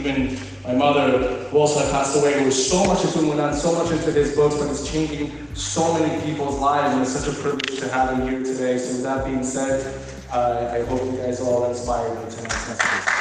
even my mother, who also passed away, there was so much into Munan, so much into his books, but it's changing so many people's lives, and it's such a privilege to have him here today. So with that being said, uh, I hope you guys all inspired by tonight's message.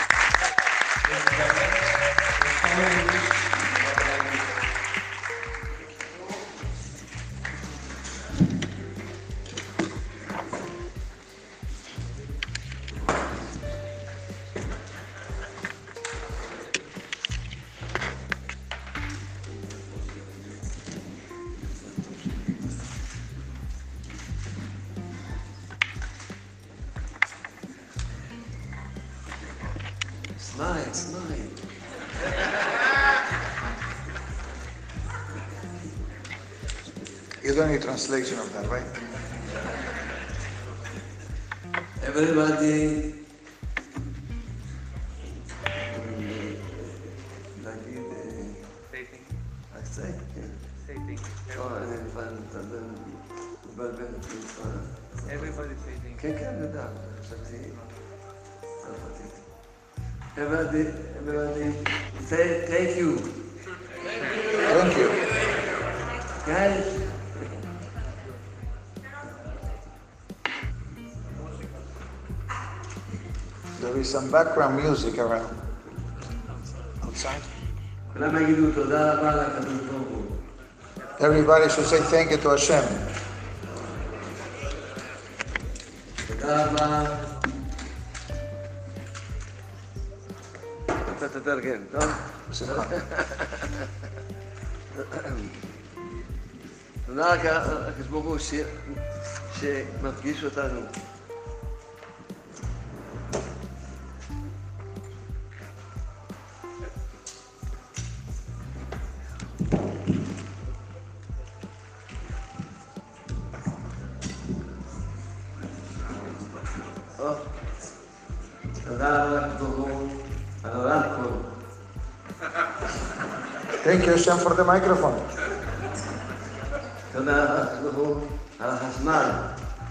Translation of that, right? Everybody. some background music around. Outside. כולם יגידו תודה רבה לקדוש ברוך הוא. Everybody should say thank you to Hashem. תודה רבה. אתה תתרגם, טוב? בשמחה. תודה לקדוש ברוך הוא ש- שמפגיש אותנו. Hashem for the microphone.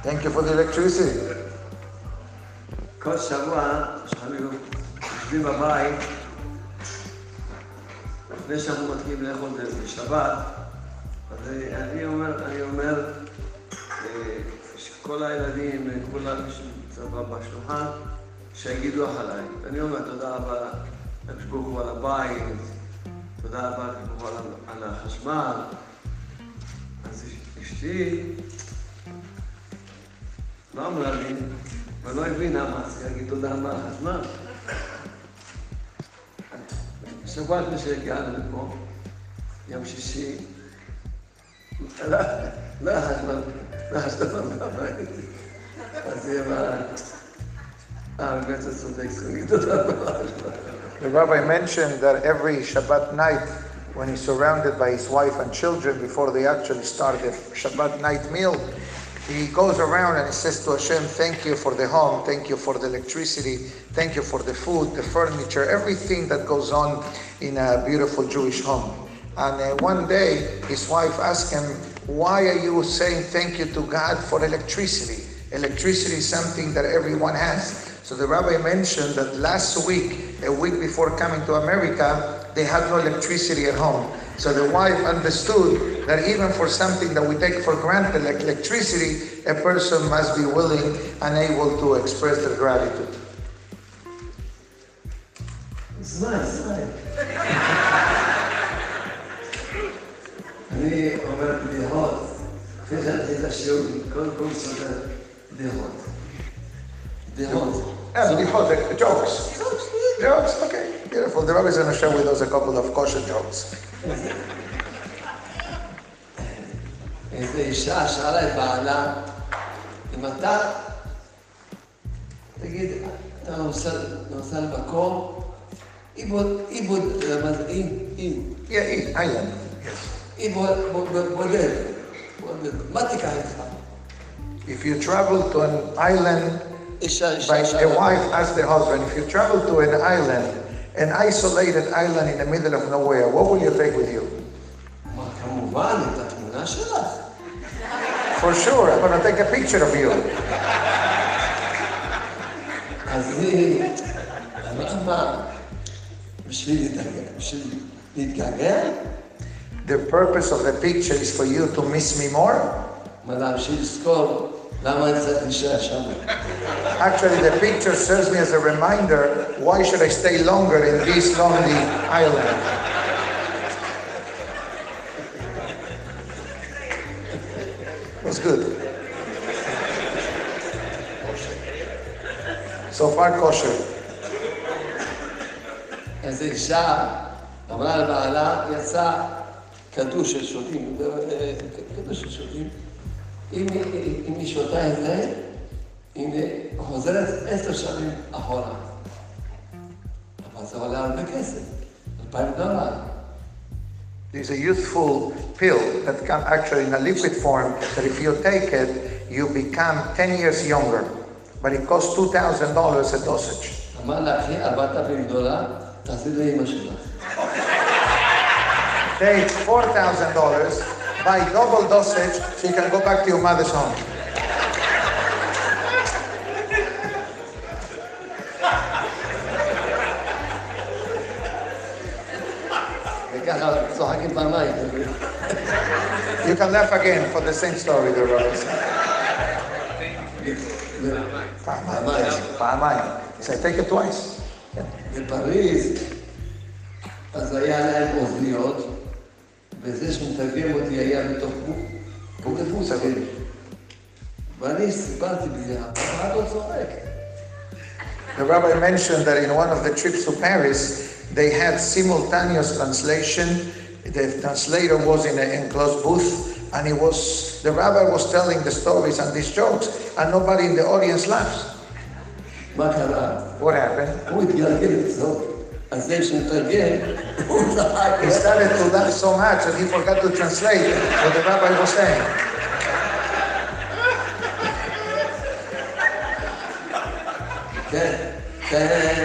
Thank you for the electricity. כל שבוע שאנחנו יושבים בבית, לפני שאנחנו מתחילים לאכול בשבת, אז אני אומר, אני אומר אה, שכל הילדים, כולם שנמצא בשולחן, שיגידו אחריי. אני אומר תודה רבה לקדוש ברוך הוא על הבית, תודה רבה הוא על- החשמל. אז אשתי לא אמרה לי, ולא הבינה מה זה להגיד תודה רבה על החשמל. שבוע לפני שהגענו לפה, יום שישי, לא היה חשמל, לא היה חשמל בבית. אז היא אמרה, אה, באמת אתה צודק, צריך להגיד תודה רבה על החשמל. The rabbi mentioned that every Shabbat night, when he's surrounded by his wife and children before they actually start the Shabbat night meal, he goes around and he says to Hashem, Thank you for the home, thank you for the electricity, thank you for the food, the furniture, everything that goes on in a beautiful Jewish home. And uh, one day, his wife asked him, Why are you saying thank you to God for electricity? Electricity is something that everyone has. So the rabbi mentioned that last week, a week before coming to America, they had no electricity at home. So the wife understood that even for something that we take for granted, like electricity, a person must be willing and able to express their gratitude. זמן, זמן. אני אומר בדיחות, לפני שאני את השיעור, קודם כל מסדר בדיחות. בדיחות. Yeah, bdichot, the jokes. Jokes, okay, beautiful. The rabbi is going to share with us a couple of kosher jokes. איזו אישה שאלה את בעלה, אם אתה, תגיד, אתה נוסע נוסע למקום, עיבוד, עיבוד, מה זה, אם, אם, Yeah, eat, island. Yes. עיבוד בודד, בודד, מה תיקח איתך? If you travel to an island אישה, By אישה, a שאלה. wife asked the husband, if you travel to an island, an isolated island in the middle of nowhere, what will you take with you? מה, כמובן, את התמונה שלך. For sure, I'm going to take a picture of you. אז היא אמרה, מה, בשביל להתגעגע. בשביל להתגעגע? The purpose of the picture is for you to miss me more. מה להמשיך לזכור למה אני צריך להישאר שם. Actually, the picture serves me as a reminder why should I stay longer in this lonely island? was good. So far, kosher. איזו אישה אמרה לבעלה, יצא כדור של שוטים, אה, כדור של שוטים, אם היא- אם היא שותה את זה, הנה, חוזרת עשר שנים אחורה. אבל זה עולה הרבה כסף, אלפיים דולר. There's a youthful pill that comes actually in a liquid form that if you take it, you become 10 years younger. But it costs $2,000 a dosage. אמר לה, קחי ארבעת אלפים דולר, תעשי לאמא שלך. Take $4,000, buy double dosage so you can go back to your mother's home. וככה צוחקים פעמיים. You can laugh again for the same story, the rabbi said. פעמיים. פעמיים. He said, take it twice. בפריז, אז היה להם אוזניות, וזה שמתרגם אותי היה בתוך בוקפוס. ואני סיפרתי בזה, אף לא צוחק. The rabbi mentioned that in one of the trips to Paris, they had simultaneous translation. The translator was in an enclosed booth, and he was the rabbi was telling the stories and these jokes, and nobody in the audience laughs. מה קרה? What happened? And then she He started to laugh so much and he forgot to translate what the rabbi was saying. Okay.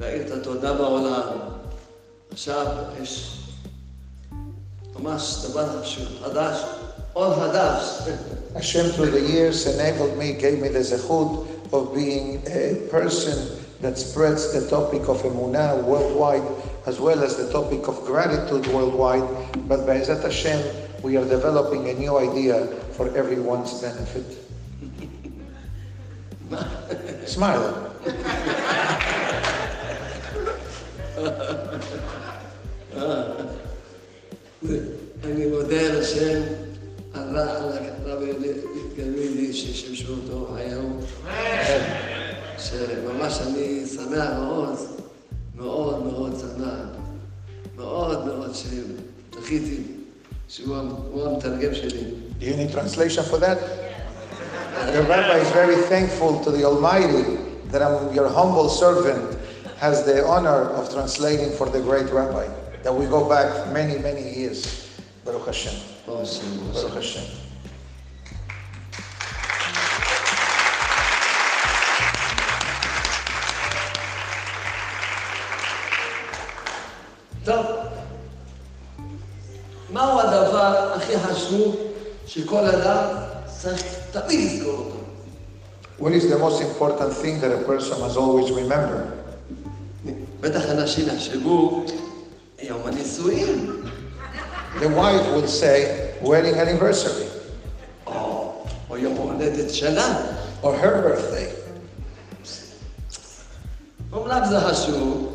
להאיר את התודה בעולם. עכשיו יש ממש דבר שהוא חדש, אור חדש. Hashem, through the years, enabled me, gave me the zechut of being a person that spreads the topic of emunah worldwide, as well as the topic of gratitude worldwide. But by Ezat Hashem, we are developing a new idea for everyone's benefit. Smile. אני מודה לשם על הרב גלילי ששימשו אותו היום, שממש אני שמח מאוד, מאוד מאוד שמח, מאוד מאוד שזכיתי שהוא הוא המתרגם שלי. Do you need translation for that? The rabbi is very thankful to the Almighty that I'm your humble servant has the honor of translating for the great rabbi. That we go back many, many years. Baruch Hashem. ברוך השם, ברוך השם. Baruch Hashem. טוב, מהו הדבר הכי חשוב שכל אדם צריך תמיד לזכור אותו? What is the most important thing that a person must always remember? בטח אנשים יחשבו, יום הנישואים, The wife will say wedding anniversary או, או יום הולדת שנה. or her birthday. אומנם זה חשוב,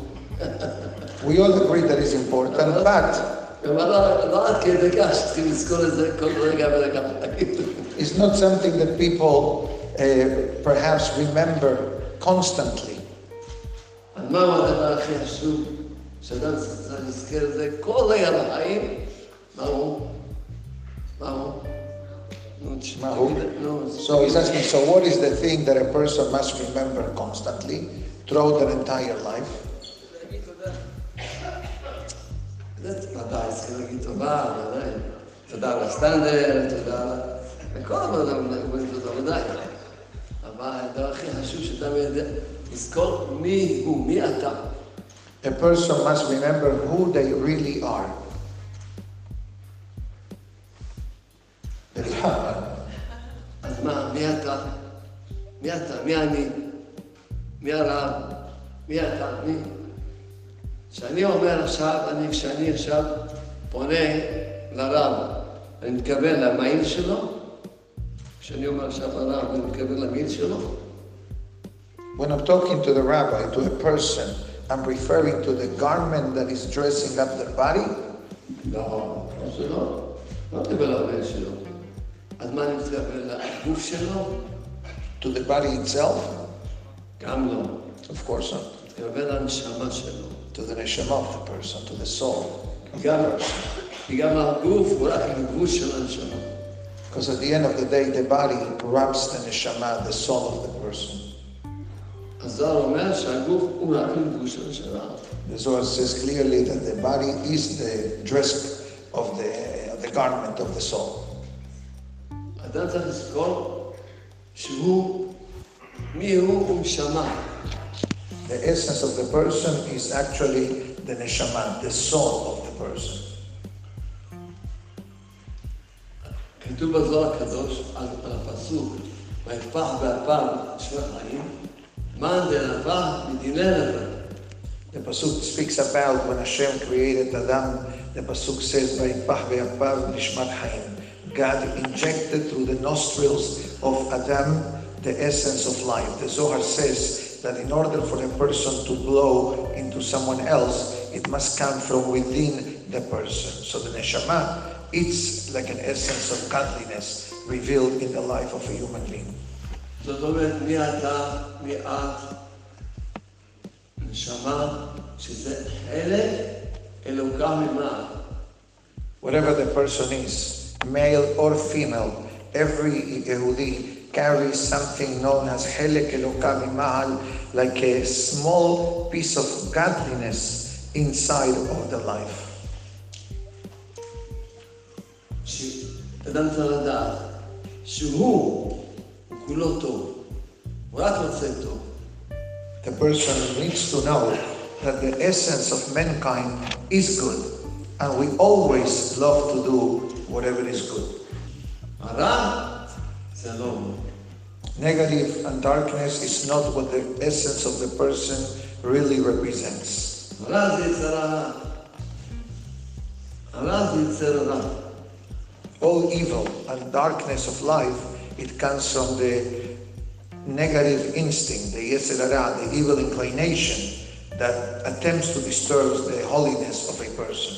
We all agree that is important, but אבל לא לא עד כדי כך שצריכים לזכור את זה כל רגע ורגע. it's not something that people uh, perhaps remember constantly. אז מהו הדבר הכי חשוב שאדם צריך לזכור את זה כל רגע בחיים? מהו? מהו? נו, תשמע, מהו? נו, So he's asking, so what is the thing that a person must remember constantly throughout their entire life? זה ודאי, צריכים להגיד תודה, ודאי. תודה על הסטנדרט, תודה על... לכל העבודה אומרים תודה, ודאי. אבל הדבר הכי חשוב שאתה לזכור מי הוא, מי אתה. A person must remember who they really are. אז מה, מי אתה? מי אתה? מי אני? מי הרב? מי אתה? מי? כשאני אומר עכשיו, אני, כשאני עכשיו פונה לרב, אני מתכוון למעיל שלו? כשאני אומר עכשיו לרב, אני מתכוון למעיל שלו? When I'm talking to the rabbi, to a person, I'm referring to the garment that is dressing up their body. לא, זה לא. לא מדבר למעיל שלו. אז מה אני מתכוון? לגוף שלו? To the body itself? גם לא. Of course not. מתכוון לנשמה שלו. To the neshama of the person, to the soul. כי גם, כי גם הגוף הוא רק לבוש של הנשמה. Because at the end of the day, the body wraps the neshama, the soul of the person. The Zohar says clearly that the body is the dress of the, the garment of the soul. אדם צריך לזכור שהוא, מי הוא ונשמה. The essence of the person is actually the neshama, the soul of the person. כתוב בזוהר הקדוש על, על הפסוק, ויפח באפיו שמי חיים, the Pasuk speaks about when Hashem created Adam, the Pasuk says, nishmat hayim. God injected through the nostrils of Adam the essence of life. The Zohar says that in order for a person to blow into someone else, it must come from within the person. So the neshama, it's like an essence of godliness revealed in the life of a human being. זאת אומרת, מי אתה, מי את, נשמה, שזה חלק אלוקה ממעל. Whatever the person is, male or female, every Yehudi carries something known as Helek Elokah Mimahal, like a small piece of godliness inside of the life. שאדם צריך לדעת שהוא, הוא כולו טוב, הוא רק רוצה טוב. The person needs to know that the essence of mankind is good, and we always love to do whatever is good. הרע זה לא הוא. Negative and darkness is not what the essence of the person really represents. הרע זה יצר הרע. הרע זה יצר הרע. All evil and darkness of life, it comes from the negative instinct, the Yetzer Hara, the evil inclination that attempts to disturb the holiness of a person.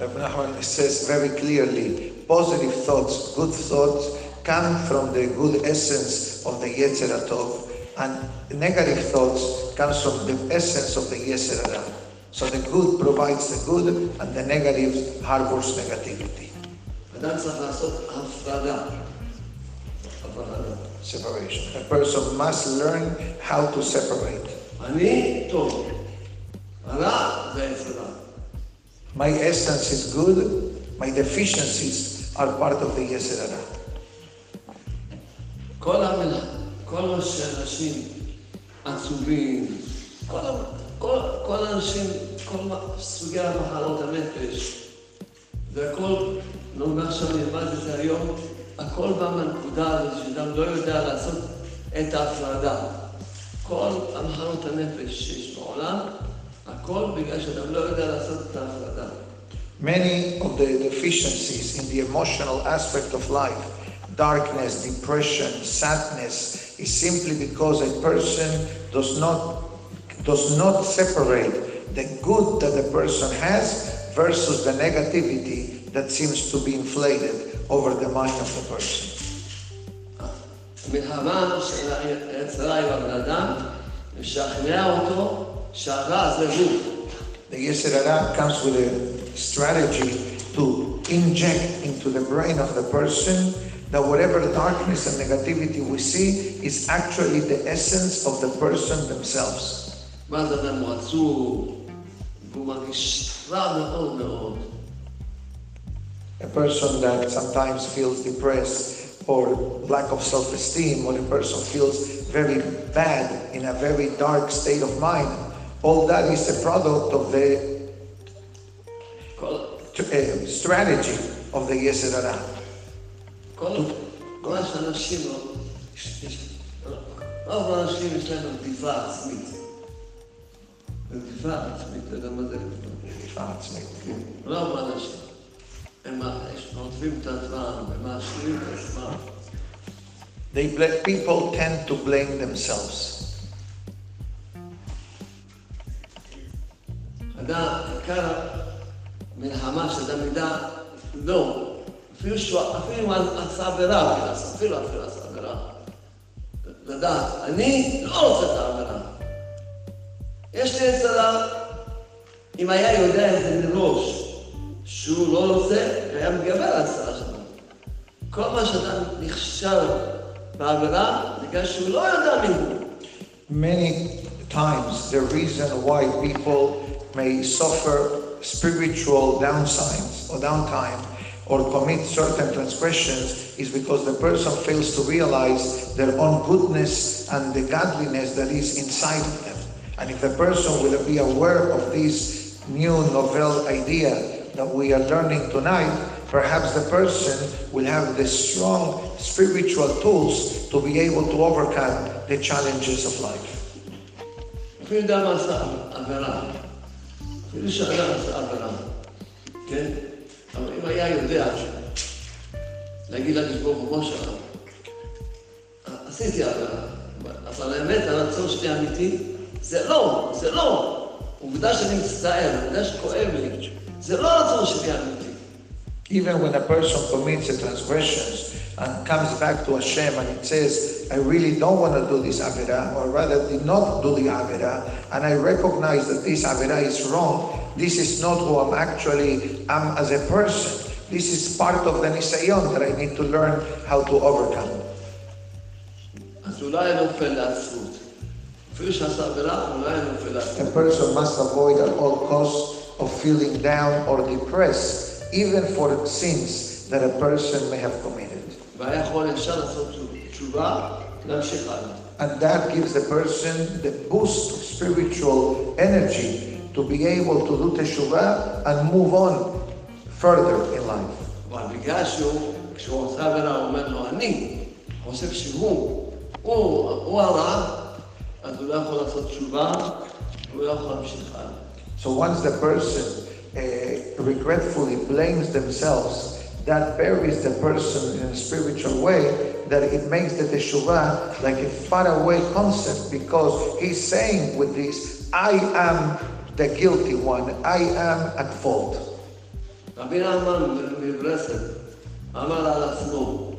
Rabbi Nachman says very clearly, positive thoughts, good thoughts, come from the good essence of the Yetzer Tov, and negative thoughts come from the essence of the Yetzer Hara. So the good provides the good and the negative harbors negativity. Separation. A person must learn how to separate. My essence is good, my deficiencies are part of the Yetzer Hara. כל המילה, כל מה שאנשים עצובים, כל המילה. כל, כל האנשים, כל מה- סוגי המחלות הנפש, זה הכל, לא מה שאני נלמד את זה היום, הכל בא מהנקודה הזאת שאדם לא יודע לעשות את ההפרדה. כל המחלות הנפש שיש בעולם, הכל בגלל שאדם לא יודע לעשות את ההפרדה. Many of the deficiencies in the emotional aspect of life, darkness, depression, sadness, is simply because a person does not does not separate the good that the person has versus the negativity that seems to be inflated over the mind of the person. The שיצרה עם The Yetzer Hara comes with a strategy to inject into the brain of the person that whatever darkness and negativity we see is actually the essence of the person themselves ואז אדם הוא עצוב, והוא מרגיש רע מאוד מאוד. A person that sometimes feels depressed or lack of self-esteem, or a person feels very bad in a very dark state of mind, all that is a product of the כל, uh, strategy of the Yetzer Hara. כל, כל שאנשים לא... יש- יש- רוב האנשים יש להם רדיפה עצמית. רדיפה עצמית, אתה יודע מה זה רדיפה? רוב האנשים. הם רודפים את עצמם, הם מאשימים את עצמם. They bla- people tend to blame themselves. אדם, עיקר המלחמה שאדם ידע, לא, אפילו אם עשה עבירה, אפילו עשה עבירה, לדעת, אני לא רוצה את העבירה. יש לי יצרה, אם היה יודע את זה מראש, שהוא לא רוצה, היה מגבר על הצרה שלו. כל מה שאדם נכשל בעבירה, בגלל שהוא לא יודע מי הוא. Many times, the reason why people may suffer spiritual downsides or downtime or commit certain transgressions is because the person fails to realize their own goodness and the godliness that is inside of them. And if the person will be aware of this new novel idea that we are learning tonight, perhaps the person will have the strong spiritual tools to be able to overcome the challenges of life. אפילו אדם עשה עבירה, אפילו שאדם עשה עבירה, כן? אבל אם היה יודע, להגיד לקדוש ברוך הוא, משה, עשיתי עבירה, אבל האמת, הרצון שלי אמיתי, זה לא, זה לא. עובדה שאני מצטער, עובדה שכואב לי, זה לא הרצון שלי אמיתי. Even when a person commits a transgressions and comes back to Hashem and it says, I really don't want to do this Avera, or rather did not do the Avera, and I recognize that this Avera is wrong, this is not who I'm actually am as a person. This is part of the Nisayon that I need to learn how to overcome. אז הוא לא היה נופל לעצבות. A person must avoid at all costs of feeling down or depressed, even for sins that a person may have committed. והיה יכול ישר לעשות תשובה, להמשיך הלאה. And that gives the person the boost of spiritual energy to be able to do teshuvah and move on further in life. אבל בגלל שהוא, כשהוא עושה עבירה, הוא אומר לו, אני חושב שהוא, הוא, הוא הרע, אז הוא לא יכול לעשות תשובה, הוא לא יכול להמשיך הלאה. So once the person uh, regretfully blames themselves, that buries the person in a spiritual way, that it makes the teshuvah like a faraway concept because he's saying with this, I am the guilty one, I am at fault. רבי נחמן מברסלב אמר על עצמו,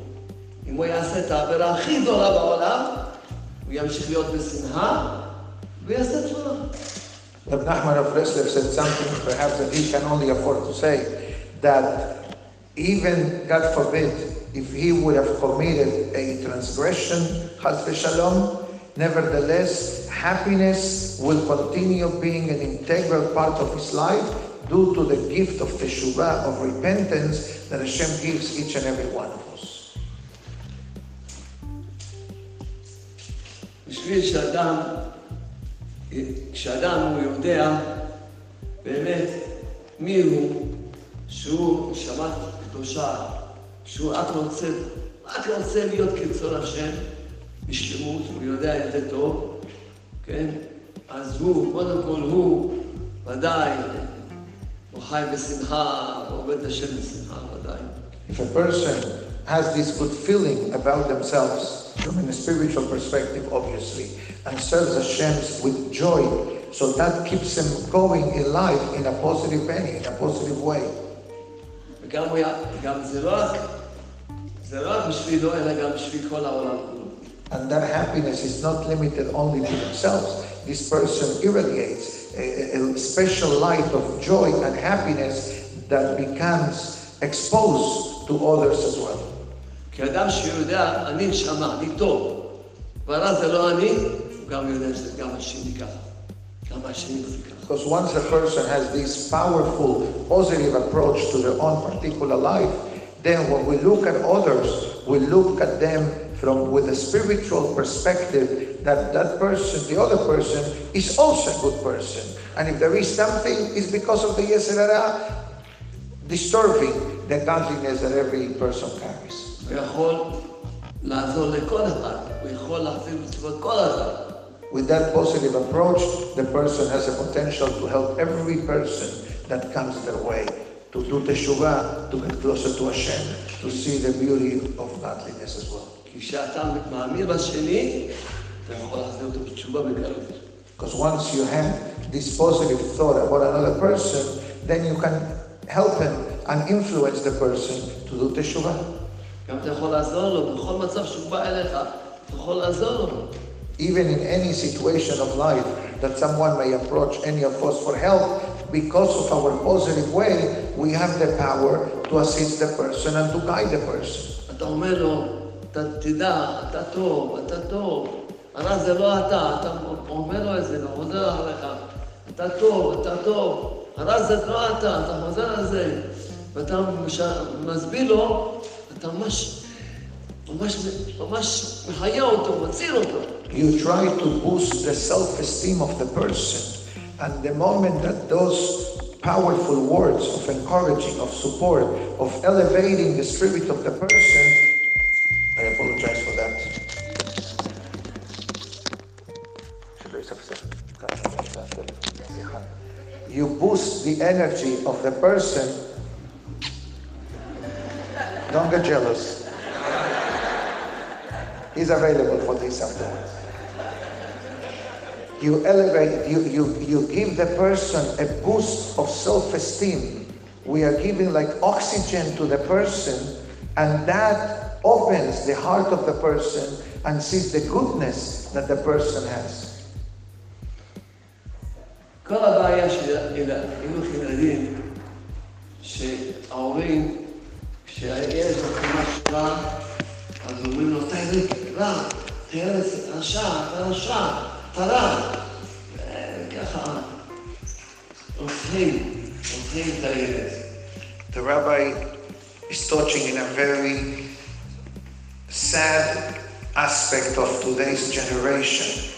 אם הוא יעשה את העבירה הכי גדולה בעולם, הוא ימשיך להיות בשנאה ויעשה תשובה. Rabbi Nachman of Breslev said something perhaps that he can only afford to say, that even, God forbid, if he would have committed a transgression, chas v'shalom, nevertheless, happiness will continue being an integral part of his life due to the gift of teshuvah, of repentance that Hashem gives each and every one of us. בשביל שאדם, כשאדם הוא יודע באמת מי הוא, שהוא שבת קדושה, שהוא רק רוצה, רק רוצה להיות כרצון השם, בשלמות, הוא יודע את זה טוב, כן? אז הוא, קודם כל הוא ודאי הוא חי בשמחה, עובד השם בשמחה, ודאי. If a person has this good feeling about themselves, from a spiritual perspective, obviously, and serves Hashem with joy, so that keeps him going in life in a positive way, in a positive way. וגם הוא, היה- גם זה לא רק, זה לא רק בשבילו, אלא גם בשביל כל העולם כולו. And that happiness is not limited only to themselves. This person irradiates a, a- a special light of joy and happiness that becomes exposed to others as well. כי אדם שיודע, אני אני טוב, זה לא אני, הוא גם יודע שזה גם השני ככה. Because once a person has this powerful, positive approach to their own particular life, then when we look at others, we look at them from with a spiritual perspective that that person, the other person, is also a good person. And if there is something, it's because of the Yetzer Hara disturbing the godliness that every person carries. הוא יכול לעזור לכל אחד, הוא יכול להחזיר בתשובות כל אחד. With that positive approach, the person has a potential to help every person that comes their way to do teshuvah, to get closer to Hashem, to see the beauty of godliness as well. כי כשאתה מאמין בשני, אתה יכול להחזיר אותו בתשובה בקלות. Because once you have this positive thought about another person, then you can help him and influence the person to do teshuvah. גם אתה יכול לעזור לו, בכל מצב שהוא בא אליך, אתה יכול לעזור לו. Even in any situation of life that someone may approach any of us for help, because of our positive way, we have the power to assist the person and to guide the person. אתה אומר לו, אתה תדע, אתה טוב, אתה טוב. אבל זה לא אתה, אתה אומר לו את זה, וחוזר אחריך. אתה טוב, אתה טוב. אבל זה לא אתה, אתה חוזר על זה. ואתה מש... מסביר לו, אתה ממש, ממש, ממש מחיה אותו, מציל אותו. You try to boost the self-esteem of the person, and the moment that those powerful words of encouraging, of support, of elevating the spirit of the person, I apologize for that. You boost the energy of the person. Don't get jealous. He's available for this afterwards. You elevate, you, you, you give the person a boost of self esteem. We are giving like oxygen to the person, and that opens the heart of the person and sees the goodness that the person has. כל הבעיה של חינוך ילדים, שההורים, כשהילד עושה משהו רע, אז אומרים לו, אתה ילד רע, אתה ילד רשע, אתה רשע, אתה רע. וככה רוצחים, רוצחים את הילד. The rabbi is touching in a very sad aspect of today's generation.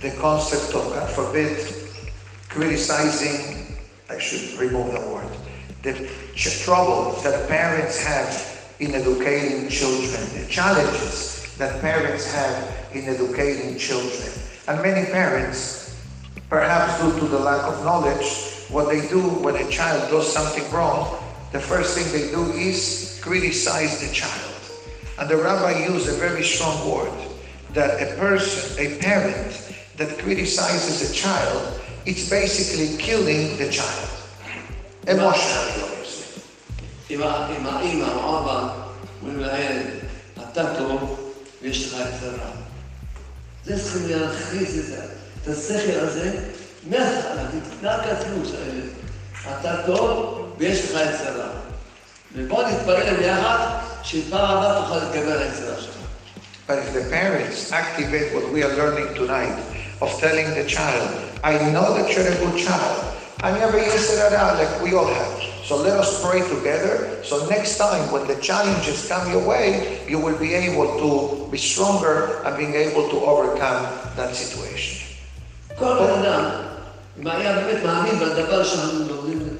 The concept of, God forbid, criticizing, I should remove the word, the ch- trouble that parents have in educating children, the challenges that parents have in educating children. And many parents Perhaps due to the lack of knowledge, what they do when a child does something wrong, the first thing they do is criticize the child. And the rabbi used a very strong word that a person, a parent that criticizes a child, it's basically killing the child. Emotionally, obviously. אם ה- אם האמא או אבא אומרים לילד, אתה טוב ויש לך את זה רע. זה צריכים להכניס את זה, את השכל הזה מההתחלה, רק של הילד. אתה טוב ויש לך את זה רע. ובוא נתפלל ביחד, שפעם הבאה תוכל להתגבר על היצירה שלך. But if the parents activate what we are learning tonight of telling the child, I know that you're a good child, and you have a yesera like we all have. So let us pray together. So next time when the challenges come your way, you will be able to be stronger and being able to overcome that situation. כל בן אדם, אם היה באמת מאמין בדבר שאנחנו לומדים,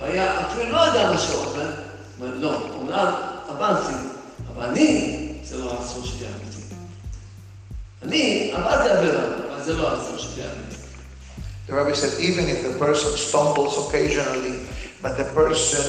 היה אפילו לא יודע מה שהוא אומר, אומר, לא, אומנם עבדתי, אבל אני, זה לא הרצון שלי האמיתי. אני עבדתי עבירה, אבל זה לא הרצון שלי האמיתי. the rabbi said, even if the person stumbles occasionally, but the person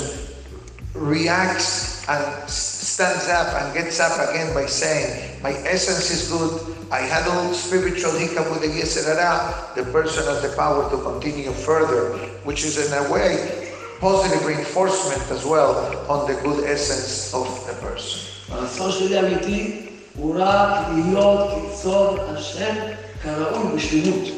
reacts and stands up and gets up again by saying, My essence is good, I had a spiritual hiccup with the Yetzer Hara, the person has the power to continue further, which is in a way positive reinforcement as well on the good essence of the person. הוא רק להיות השם כראוי בשלמות.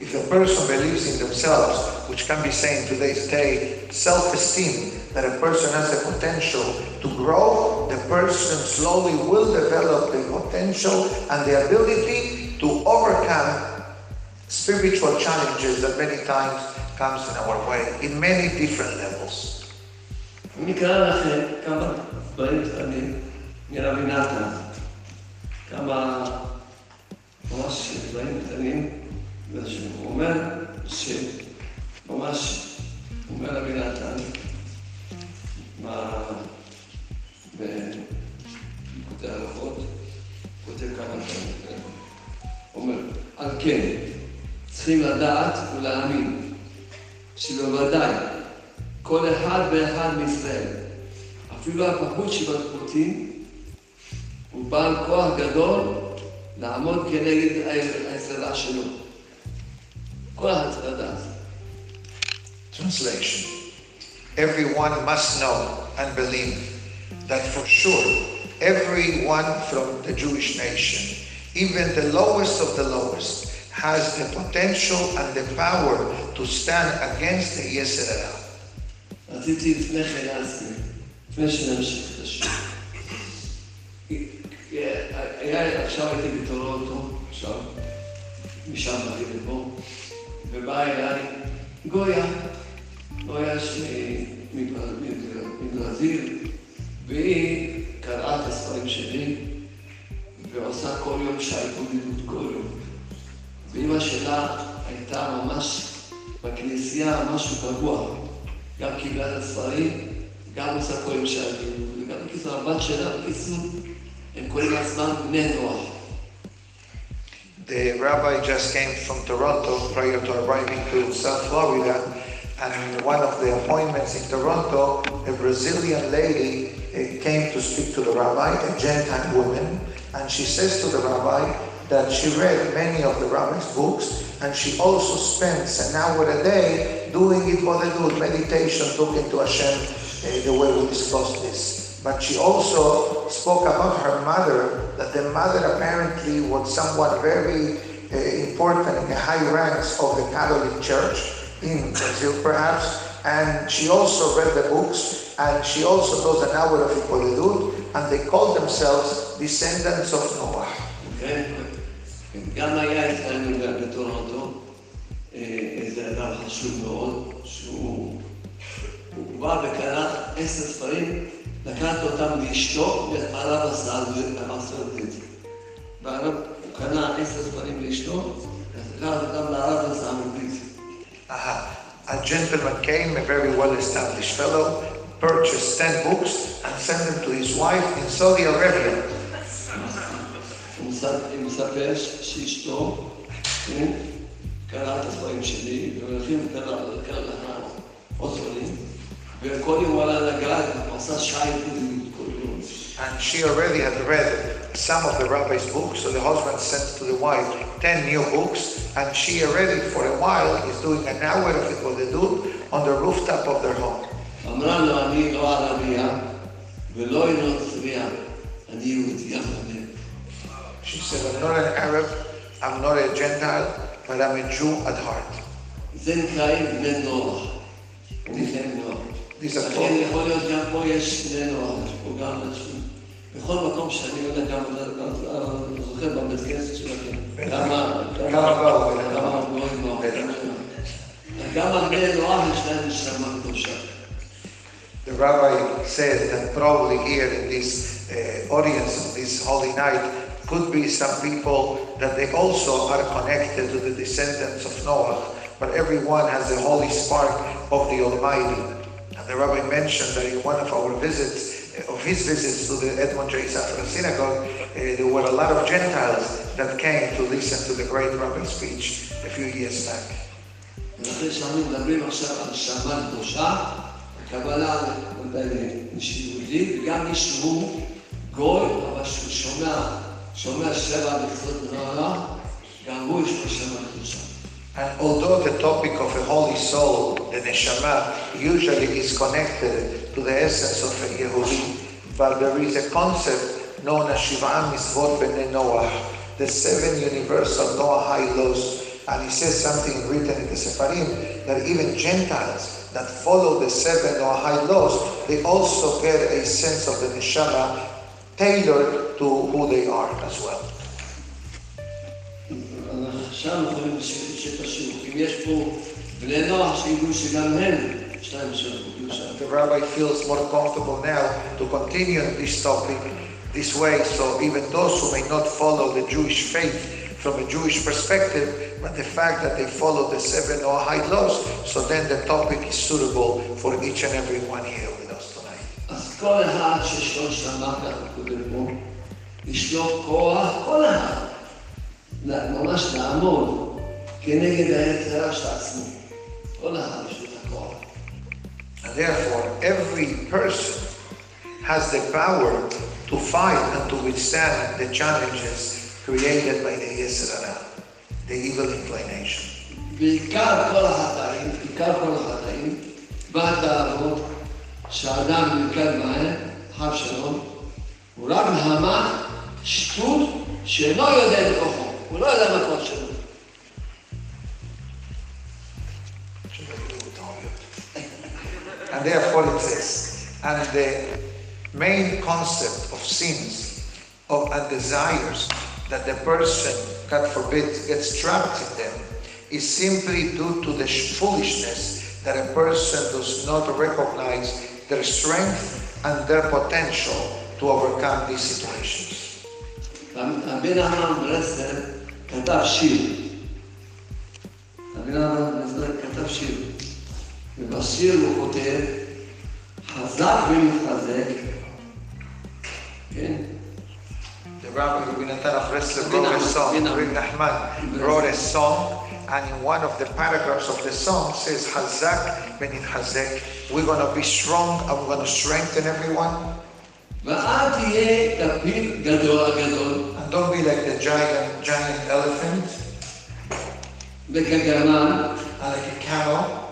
If a person believes in themselves, which can be saying today's day, self-esteem, that a person has the potential to grow, the person slowly will develop the potential and the ability to overcome spiritual challenges that many times comes in our way in many different levels. אני אקרא לכם כמה דברים קטנים מרבי נתן, כמה ממש דברים קטנים, הוא אומר שממש, הוא אומר רבי נתן, בקוטעי הלכות, כותב כמה דברים, הוא אומר, על כן, צריכים לדעת ולהאמין שבוודאי כל אחד ואחד מישראל, אפילו הפחות שבפחותים, הוא בעל כוח גדול לעמוד כנגד ההצללה שלו. כל ההצללה הזאת. Translation. Everyone must know and believe that for sure everyone from the Jewish nation, even the lowest of the lowest, has the potential and the power to stand against the Yetzer Hara. רציתי לפני כן להסביר, לפני שנמשיך את השיעור. היה, עכשיו הייתי בטורונטו, עכשיו, משם באתי לפה, ובא אליי גויה, גויה מברזיל, והיא קראה את הספרים שלי, ועושה כל יום שעה התמודדות כל יום. ואימא שלה הייתה ממש בכנסייה משהו קבוע. גם קיבלה את הספרים, גם עושה כל יום שעדים, וגם בקיצור, הבת שלה, בקיצור, הם קוראים לעצמם בני נוח. The rabbi just came from Toronto prior to arriving to South Florida, and one of the appointments in Toronto, a Brazilian lady uh, came to speak to the rabbi, a Gentile woman, and she says to the rabbi that she read many of the rabbi's books, and she also spends an hour a day doing it what they do, meditation, talking to Hashem, uh, the way we discussed this. But she also spoke about her mother, that the mother apparently was someone very uh, important in the high ranks of the Catholic Church in Brazil, perhaps. And she also read the books, and she also does an hour of hitbodedut, and they call themselves descendants of Noah. Okay. לקח אותם לאשתו, והרב עשה זה, את זה. והרב, הוא קנה עשר ספרים לאשתו, לקח אותם אנגלית. Aha. A gentleman came, a very well established fellow, purchased 10 books and sent them to his wife in Saudi Arabia. הוא מספר- שאשתו, קראה את הספרים שלי, והולכים קרא קרא עוד ספרים, And she already had read some of the rabbi's books, so the husband sent to the wife 10 new books, and she already, for a while, is doing an hour of it, what they do, on the rooftop of their home. She said, I'm not an Arab, I'm not a Gentile, but I'm a Jew at heart. This, נקראים בני נוח. בני נוח. These are לכן יכול להיות גם פה יש בני נוח, יש פה גם אנשים. בכל מקום שאני לא יודע כמה, אני זוכר בבית כנסת שלכם, כמה, כמה באו. כמה גויים באו. גם הבני נוח יש להם נשמה קדושה. The rabbi said that probably here in this uh, audience of this holy night could be some people that they also are connected to the descendants of Noah, but everyone has the holy spark of the Almighty. And the rabbi mentioned that in one of our visits, uh, of his visits to the Edmond J. Safra synagogue, uh, there were a lot of Gentiles that came to listen to the great rabbi's speech a few years back. ולכן כשאנחנו מדברים עכשיו על שמה קדושה, הקבלה ליהודי, וגם מי שהוא גוי, אבל שהוא שומע, שומע שבע בכתות נורא, גם הוא יש לו שמה קדושה. and although the topic of a holy soul, the neshama, usually is connected to the essence of a Yehudi, but there is a concept known as Shiv'am Mitzvot B'nei Noah, the seven universal Noahide laws. And he says something written in the Sefarim that even Gentiles that follow the seven Noahide laws, they also get a sense of the neshama tailored to who they are as well. עכשיו אנחנו יכולים לשבת את השיעור. אם יש פה בני נוח שידעו שגם הם, יש להם שם קדושה. The rabbi feels more comfortable now to continue this topic this way, so even those who may not follow the Jewish faith from a Jewish perspective, but the fact that they follow the seven Noahide laws, so then the topic is suitable for each and every one here with us tonight. אז כל אחד שיש לו שמה, ככה קודם פה, יש לו כוח, כל אחד, ממש לעמוד And therefore, every person has the power to fight and to withstand the challenges created by the Yetzer Hara, the evil inclination. הוא רק מהמה שטות שאינו יודע את כוחו, הוא לא יודע מה כל שלו. And therefore it says, and the main concept of sins of and desires that the person, God forbid, gets trapped in them is simply due to the sh- foolishness that a person does not recognize their strength and their potential to overcome these situations. הבן אברהם ברסלב כתב שיר. הבן אברהם ברסלב כתב שיר. ובשיר הוא כותב, חזק ומתחזק, כן? The Rabbi Rabinatan of Breslev wrote a song, Rabbi Nachman wrote a song, and in one of the paragraphs of the song says, Hazak ben Hazek, we're going to be strong and we're going to strengthen everyone. ואל תהיה כפיל גדול הגדול, And don't be like the giant, giant elephant, וכגמל, and like a camel,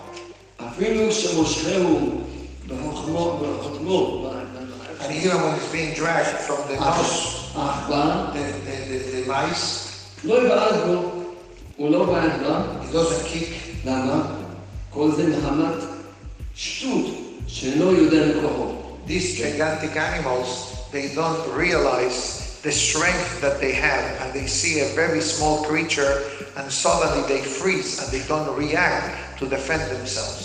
אפילו שמושכהו בחוכמו, בחותמו, and even when it's being dragged from the nose, העכבר, the, the, the, the mice, לא יבעט בו, הוא לא בעט בה, he doesn't kick. למה? כל זה מחמת שטות שאינו יודע מכוחו. These gigantic animals, they don't realize the strength that they have, and they see a very small creature, and suddenly they freeze and they don't react to defend themselves.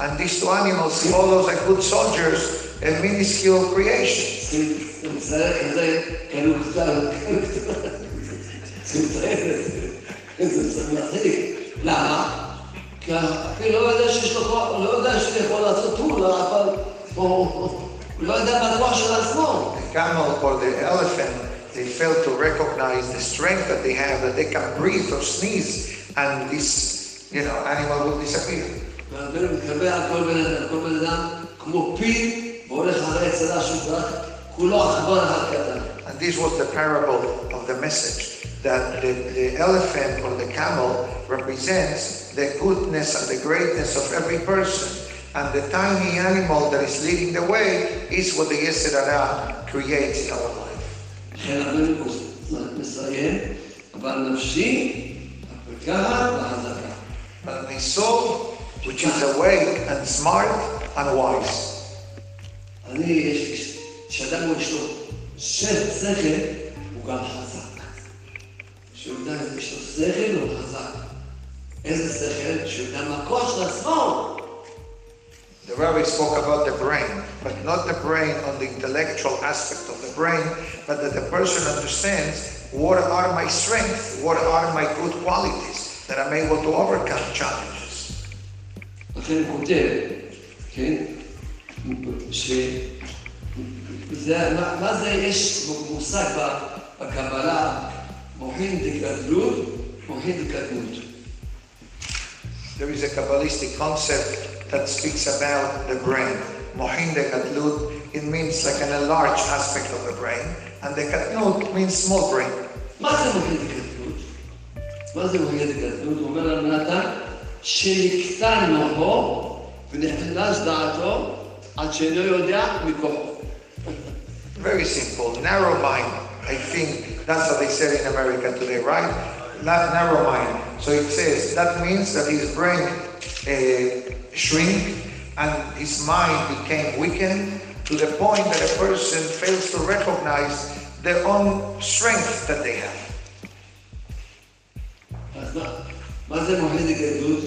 and these two animals follow like good soldiers a minuscule creation. זה מצטער כזה, כאילו קטן, זה מצטער, זה מצחיק. למה? כי אפילו לא יודע שיש לו כוח, הוא לא יודע שהוא יכול לעשות פעולה, אבל הוא לא יודע מה הכוח של עצמו. The camel or the elephant, they fail to recognize the strength that they have, that they can breathe or sneeze, and this, you know, animal will disappear. על כל בן אדם, כל בן אדם כמו פיל והולך אחרי שהוא כולו עכבר אחד קטן. And this was the parable of the message that the, the elephant or the camel represents the goodness and the greatness of every person. And the tiny animal that is leading the way is what the Yetzer Hara creates in our life. But my soul which is awake and smart and wise. The rabbi spoke about the brain, but not the brain on the intellectual aspect of the brain, but that the person understands what are my strengths, what are my good qualities, that I'm able to overcome challenges. לכן הוא כותב, כן, ש... זה, מה, מה זה יש מושג ב- בקבלה, מוחין דגדלות, מוחין דקדמות. There is a Kabbalistic concept that speaks about the brain. Mohin de Katlut, it means like an enlarged aspect of the brain, and the Katnut means small brain. מה זה מוחין דקדמות? מה זה מוחין דקדמות? הוא אומר לנו נתן, שנקטן מוחו ונחלש דעתו עד שאינו יודע מכוחו. Very simple. Narrow mind. I think that's what they said in America today, right? Not narrow mind. So it says that means that his brain uh, shrink and his mind became weakened to the point that a person fails to recognize their own strength that they have. Mazen a.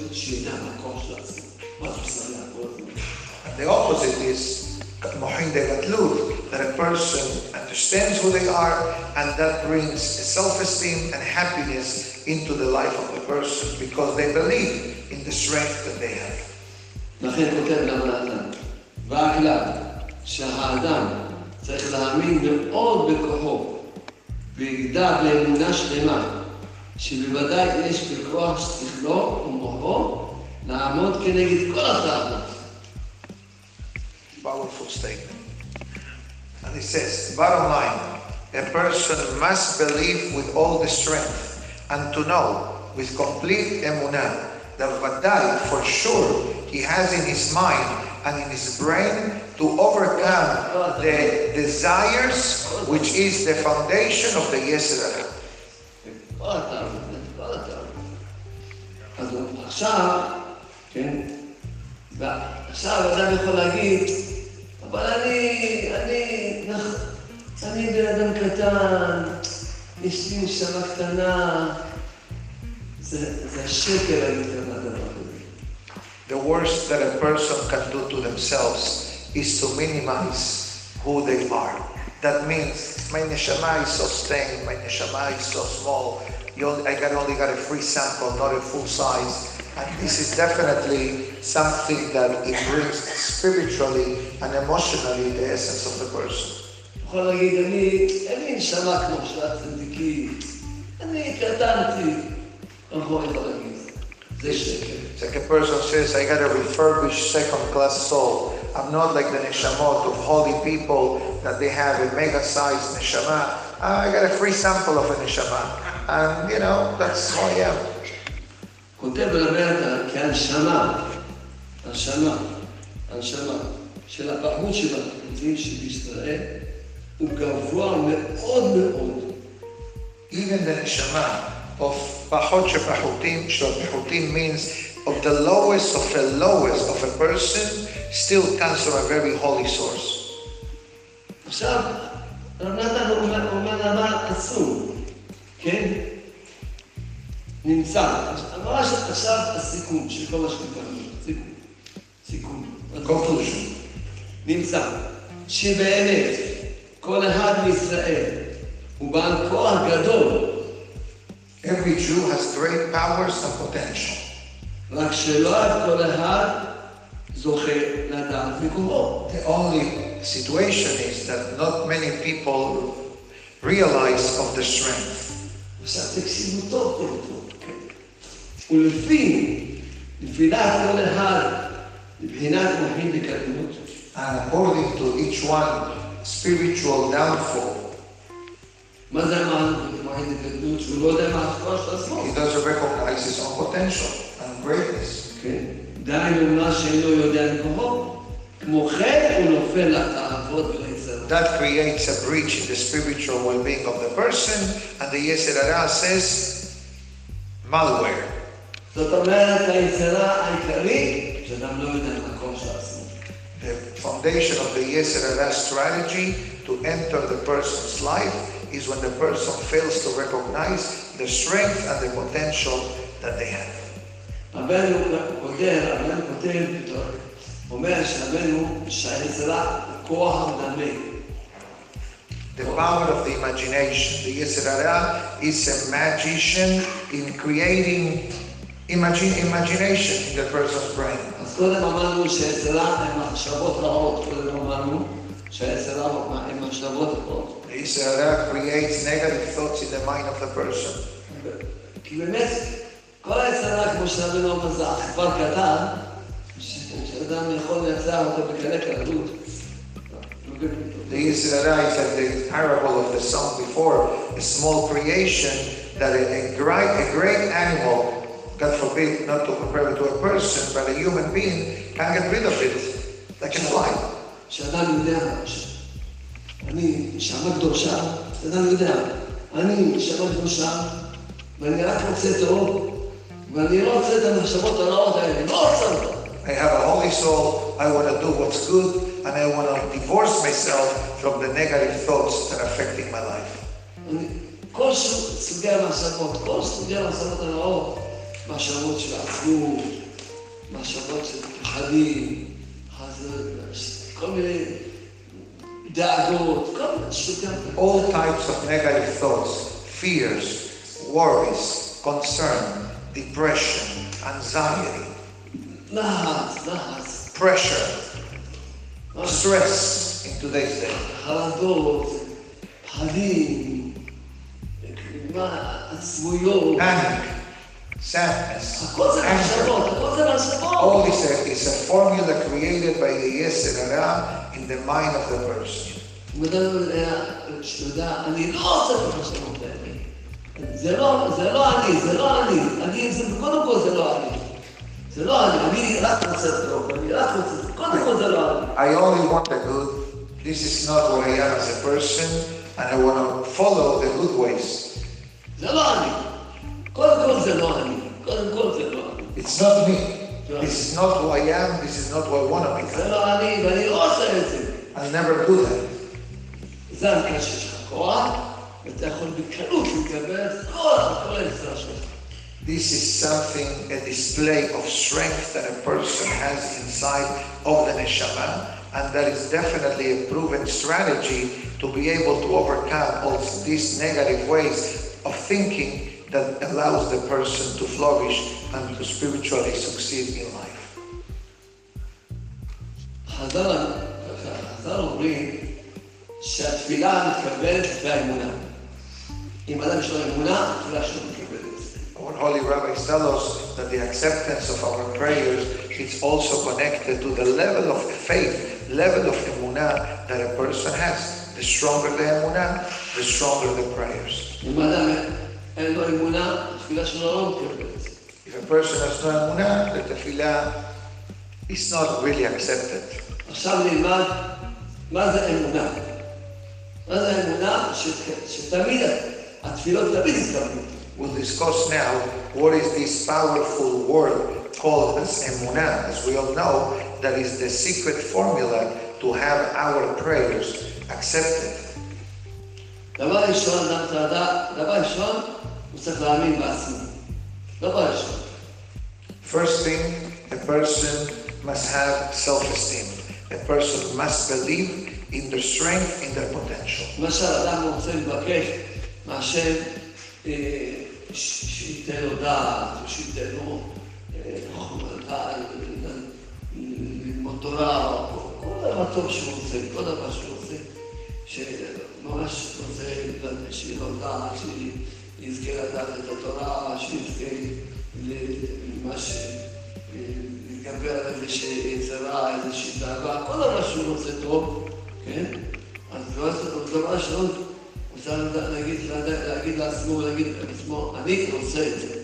The opposite is Mohin degadlut, that a person understands who they are and that brings self-esteem and happiness into the life of the person because they believe in the strength that they have. לכן כותב גם נתן, ואכילה, שהאדם צריך להאמין מאוד בכוחו. ויגדע באמונה שלמה. שבוודאי יש בכוח שכלו ומוחו לעמוד כנגד כל הטענות. Powerful statement. And he says, bottom line, a person must believe with all the strength and to know with complete emunah that Vadai for sure he has in his mind and in his brain to overcome the desires which is the foundation of the Yetzer Hara. כל הטענות, כל הטענות. אז עכשיו, כן, ועכשיו אדם יכול להגיד, אבל אני, אני, אני בן אדם קטן, יש לי נשמה קטנה. זה, זה השקר להגיד כמה דבר כזה. The worst that a person can do to themselves is to minimize who they are. That means my neshama is so stained, my neshama is so small. You only, I got only got a free sample, not a full size. And this is definitely something that it brings spiritually and emotionally the essence of the person. יכול להגיד, אני, אין לי נשמה כמו של הצדיקים, אני קטנתי. נכון, יכול להגיד, זה שקר. It's like a person says, I got a refurbished second class soul. I'm not like the neshamot of holy people that they have a mega sized neshama. I got a free sample of a neshama. And you know, that's who I am. כותב רבי נתן כי הנשמה, הנשמה, הנשמה של הבחור של הפליטים שבישראל הוא גבוה מאוד מאוד. Even the neshama of Pachot Shepachutim, Shepachutim means of the lowest of the lowest of a person still comes from a very holy source. עכשיו, רב נתן אומר, אומר דבר עצום, כן? נמצא, ממש עכשיו הסיכום של כל מה שדיברנו, סיכום, סיכום, Conclusion. נמצא שבאמת כל אחד מישראל הוא בעל כוח גדול, Every Jew has great powers and potential. רק שלא את כל אחד זוכה לדעת מקומו. The only situation is that not many people realize of the strength. עכשיו תקשיבו טוב טוב טוב. ולפי נפילת כל אחד מבחינת מוחין בקדמות, And according to each one, spiritual downfall, מה זה מוחין בקדמות? שהוא לא יודע מה הכוח של עצמו. he doesn't recognize his own potential and greatness. כן? דהיינו מה שאינו יודע מכוחו, כמו כן הוא נופל לתאוות וליצר. that creates a breach in the spiritual well-being of the person, and the Yetzer Hara says, malware. The foundation of the Yetzer Hara strategy to enter the person's life is when the person fails to recognize the strength and the potential that they have. אומר שהבן הוא כוח the power of the imagination. The Yetzer Hara is a magician in creating imagine, imagination in the person's brain. The Yetzer Hara creates negative thoughts in the mind of the person The Yetzer Hara is like the parable of the song before, a small creation that a, a great, a great animal, God forbid not to compare it to a person, but a human being can get rid of it, like a fly. שאדם יודע, ש- אני נשמה קדושה, אדם יודע, אני נשמה קדושה, ואני רק רוצה טוב, ואני לא רוצה את המחשבות הרעות האלה, לא רוצה אותן. I have a holy soul, I want to do what's good, and I want to divorce myself from the negative thoughts that are affecting my life. אני, כל סוג- סוגי המחשבות, כל סוגי המחשבות הרעות, מחשבות של עצמות, מחשבות של פחדים, חז- כל מיני דאגות, כל מיני סוגי All types of negative thoughts, fears, worries, concern, depression, anxiety, לחץ, לחץ, pressure, stress in today's day. חרדות, פחדים, מה, עצמויות, Panic, sadness, הכל זה anger. מחשבות, הכל זה מחשבות. All this uh, is a formula created by the Yetzer Hara in the mind of the person. אם אדם יודע, שיודע, אני לא רוצה את המחשבות האלה. זה לא, זה לא אני, זה לא אני. אני, זה, קודם כל זה לא אני. זה לא אני, אני רק רוצה טוב, אני רק רוצה, קודם כל זה לא אני. I only want the good. This is not what I am as a person, and I want to follow the good ways. זה לא אני. קודם כל זה לא אני. קודם כל זה לא אני. It's not me. This is not who I am. This is not who I want to become. זה לא אני, ואני לא עושה את זה. I'll never do that. זה המקרה שיש לך כוח, ואתה יכול בקלות לקבל את כל כל היצירה שלך. This is something, a display of strength that a person has inside of the neshama, and that is definitely a proven strategy to be able to overcome all these negative ways of thinking that allows the person to flourish and to spiritually succeed in life. חז"ל, חז"ל אומרים שהתפילה מתקבלת לפי האמונה. אם אדם יש לו אמונה, התפילה שלו מתקבלת. Holy Rabbis tell us that the acceptance of our prayers is also connected to the level of faith, level of emunah that a person has. The stronger the emunah, the stronger the prayers. If a person has no emunah, the tefillah is not really accepted. ماذا الإيمان؟ ماذا الإيمان؟ شتمينا التفيلات تبيد التبيد ש- שתמיד התפילות תמיד יתקבלו. We'll discuss now what is this powerful word called as emunah. As we all know, that is the secret formula to have our prayers accepted. דבר ראשון, אדם צריך לדעת, דבר ראשון, הוא צריך להאמין בעצמו. דבר ראשון. First thing, a person must have self-esteem. A person must believe in their strength, in their potential. למשל, אדם רוצה לבקש מהשם אה, ש- שייתן לו דעת, או שייתן לו אה, דעת, ללמוד תורה, או כל- טוב שהוא רוצה, כל דבר שהוא רוצה, שממש רוצה שיהיה לו דעת, שיזכה לדעת את התורה, שיזכה ממש אה, להתגבר על איזושהי יצרה, איזושהי דאגה, כל דבר שהוא רוצה טוב, כן? אז דבר דבר ראשון, הוא צריך להגיד, להגיד לעצמו, להגיד לעצמו, אני רוצה את זה.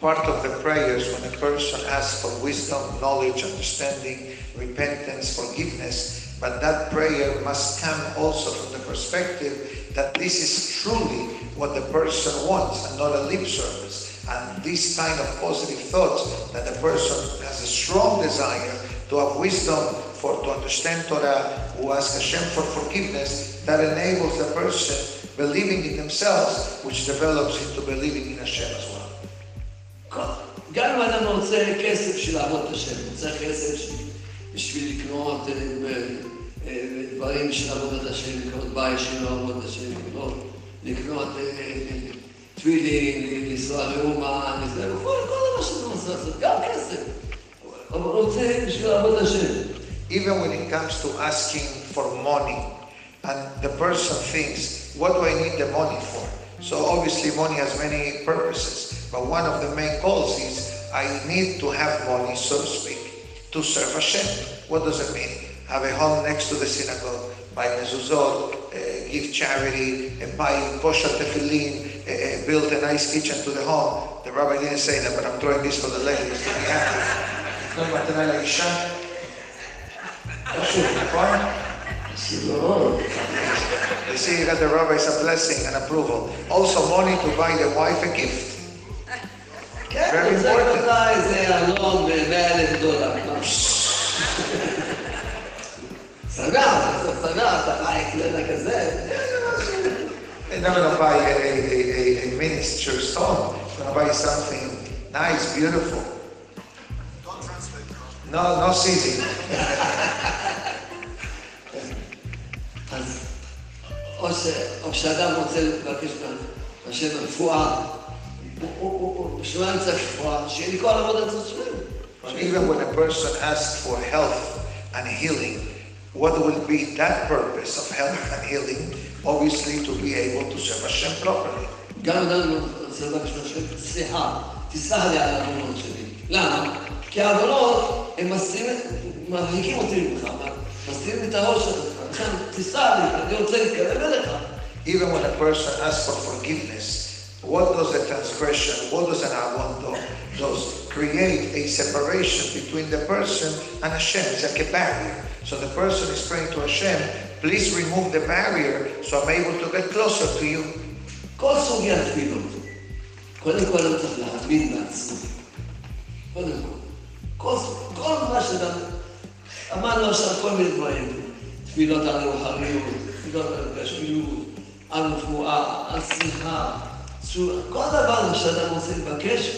part of the prayers when a person asks for wisdom, knowledge, understanding, repentance, forgiveness, but that prayer must come also from the perspective that this is truly what the person wants and not a lip service. And this kind of positive thoughts that the person has a strong desire to have wisdom for to understand Torah, who ask Hashem for forgiveness, that enables the person believing in themselves, which develops into believing in Hashem as well. גם אם אדם רוצה כסף בשביל לעבוד את השם, הוא צריך כסף בשביל- לקנות אה, אה, דברים בשביל לעבוד את השם, לקנות בית בשביל לעבוד את השם, לקנות, לקנות אה, תפילין, לנסוע לאומן, כל מה שאתה רוצה לעשות, גם כסף. אבל רוצה בשביל לעבוד השם. Even when it comes to asking for money, and the person thinks, what do I need the money for? So obviously money has many purposes, but one of the main goals is I need to have money, so to speak, to serve Hashem. What does it mean? Have a home next to the synagogue, buy mezuzot, uh, give charity, and buy kosher tefillin, uh, uh, build a nice kitchen to the home. The rabbi didn't say that, but I'm throwing this for the ladies to be happy. You see, that the rabbi is a blessing and approval. Also, money to buy the wife a gift. Very important. They're not going to buy a, a, a, a miniature stone. They're going to buy something nice, beautiful. No, no season. אז או ש- או כשאדם רוצה לבקש מהשם רפואה, הוא- הוא- הוא- הוא- בשביל מה אני צריך רפואה? שיהיה לי כל עבודת השם. But even when a person asks for health and healing, what will be that purpose of health and healing? Obviously, to be able to serve Hashem properly. גם אדם רוצה לבקש מהשם, סליחה, תסלח לי על העוונות שלי. למה? כי העוונות, הם מסתירים, מרחיקים אותי ממך, מסתירים את הראש שלך. לכן, תסלח לי, אני רוצה להתקרב אליך. Even when a person asks for forgiveness, what does a transgression, what does an avon do? Does create a separation between the person and Hashem. It's like a barrier. So the person is praying to Hashem, please remove the barrier so I'm able to get closer to you. כל סוגי התפילות, קודם כל הוא צריך להאמין בעצמו. קודם כל. כל, כל מה שאדם... אמרנו עכשיו כל מיני דברים. תפילות על רוחניות, תפילות על גשמיות, על רפואה, על סליחה. תשובה. כל דבר שאדם רוצה לבקש,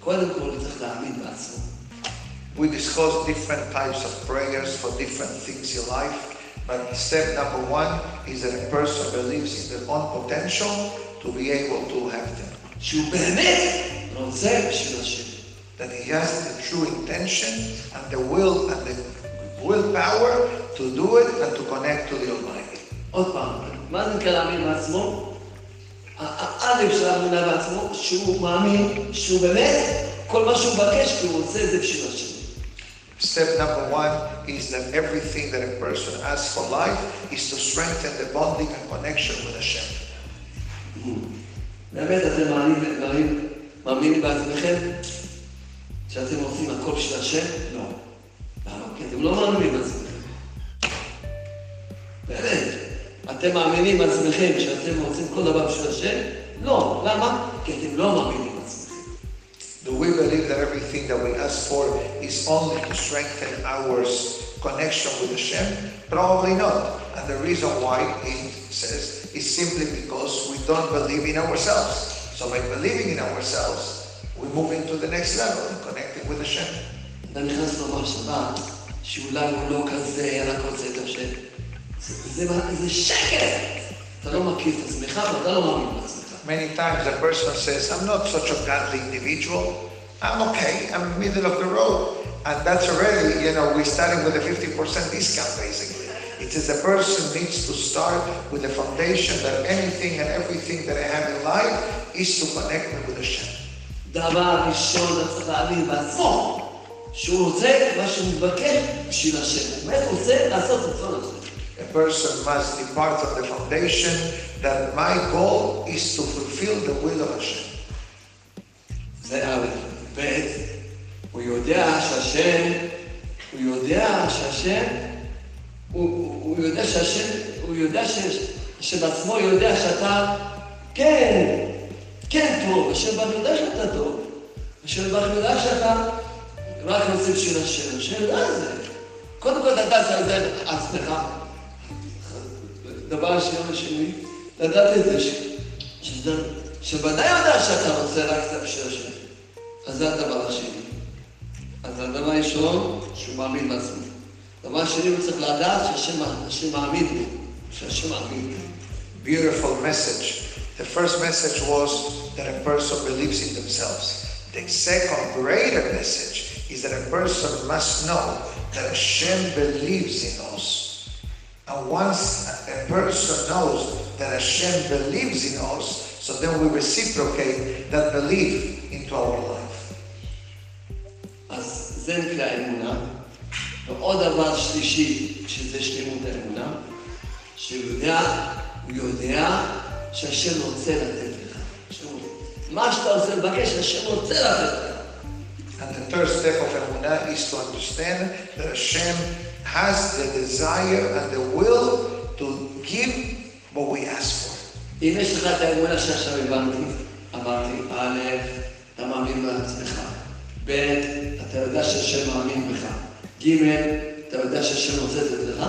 קודם כל הוא צריך להאמין בעצמו. We discuss different types of prayers for different things in life, but step number one is that a person believes in their own potential to be able to have them. שהוא באמת רוצה בשביל השם. That he has the true intention and the will and the willpower to do it and to connect to the Almighty. עוד פעם, מה זה נקרא להאמין בעצמו? האלף של האמונה בעצמו, שהוא מאמין, שהוא באמת, כל מה שהוא מבקש, כי הוא רוצה את זה בשביל השם. Step number one is that everything that a person asks for life is to strengthen the bonding and connection with Hashem. באמת, אתם מאמינים, מאמינים, מאמינים בעצמכם שאתם עושים הכל בשביל השם? לא. למה? כי אתם לא מאמינים בעצמכם. באמת. אתם מאמינים בעצמכם שאתם עושים כל דבר בשביל השם? לא. למה? כי אתם לא מאמינים בעצמכם. Do we believe that everything that we ask for is only to strengthen our s- connection with Hashem? Probably not. And the reason why it says is simply because we don't believe in ourselves. So by believing in ourselves, we move into the next level in connecting with Hashem. אתה נכנס לומר שבת, שאולי הוא לא כזה, רק רוצה את השם. זה, זה, זה שקר! אתה לא מכיר את עצמך ואתה לא מאמין בעצמך. Many times a person says, I'm not such a godly individual. I'm okay. I'm middle of the road. And that's already, you know, we're starting with a 50% discount basically. It says a person needs to start with the foundation that anything and everything that I have in life is to connect me with Hashem. דבר ראשון, אתה צריך להאמין בעצמו, שהוא רוצה מה שהוא מבקש בשביל השם. הוא באמת רוצה לעשות את רצון השם. A person must depart from the foundation that my goal is to fulfill the will of Hashem. זה א'. ב', הוא יודע שהשם, הוא יודע שהשם, הוא, יודע שהשם, הוא יודע שבעצמו יודע שאתה כן, כן טוב, השם ברוך יודע שאתה טוב, השם ברוך יודע שאתה רק רוצה בשביל השם, השם יודע את זה. קודם כל על זה עצמך. דבר שני שני, לדעת את זה, שוודאי יודע שאתה רוצה רק את השם. אז זה הדבר השני. אז הדבר הראשון, שהוא מאמין בעצמו. דבר שני, הוא צריך לדעת שהשם השם מאמין בו, שהשם מאמין. Beautiful message. The first message was that a person believes in themselves. The second greater message is that a person must know that Hashem believes in us. And once a person knows that Hashem believes in us, so then we reciprocate that belief into our life. אז זה נקרא אמונה. ועוד דבר שלישי, שזה שלמות האמונה, שהוא יודע, הוא יודע שהשם רוצה לתת לך. מה שאתה רוצה לבקש, השם רוצה לתת לך. And the third step of Emunah is to understand that Hashem has the desire and the will to give what we ask for. אם יש לך את האמונה שעכשיו הבנתי, אמרתי, א', אתה מאמין בעצמך, ב', אתה יודע שהשם מאמין בך, ג', אתה יודע שהשם רוצה לתת לך,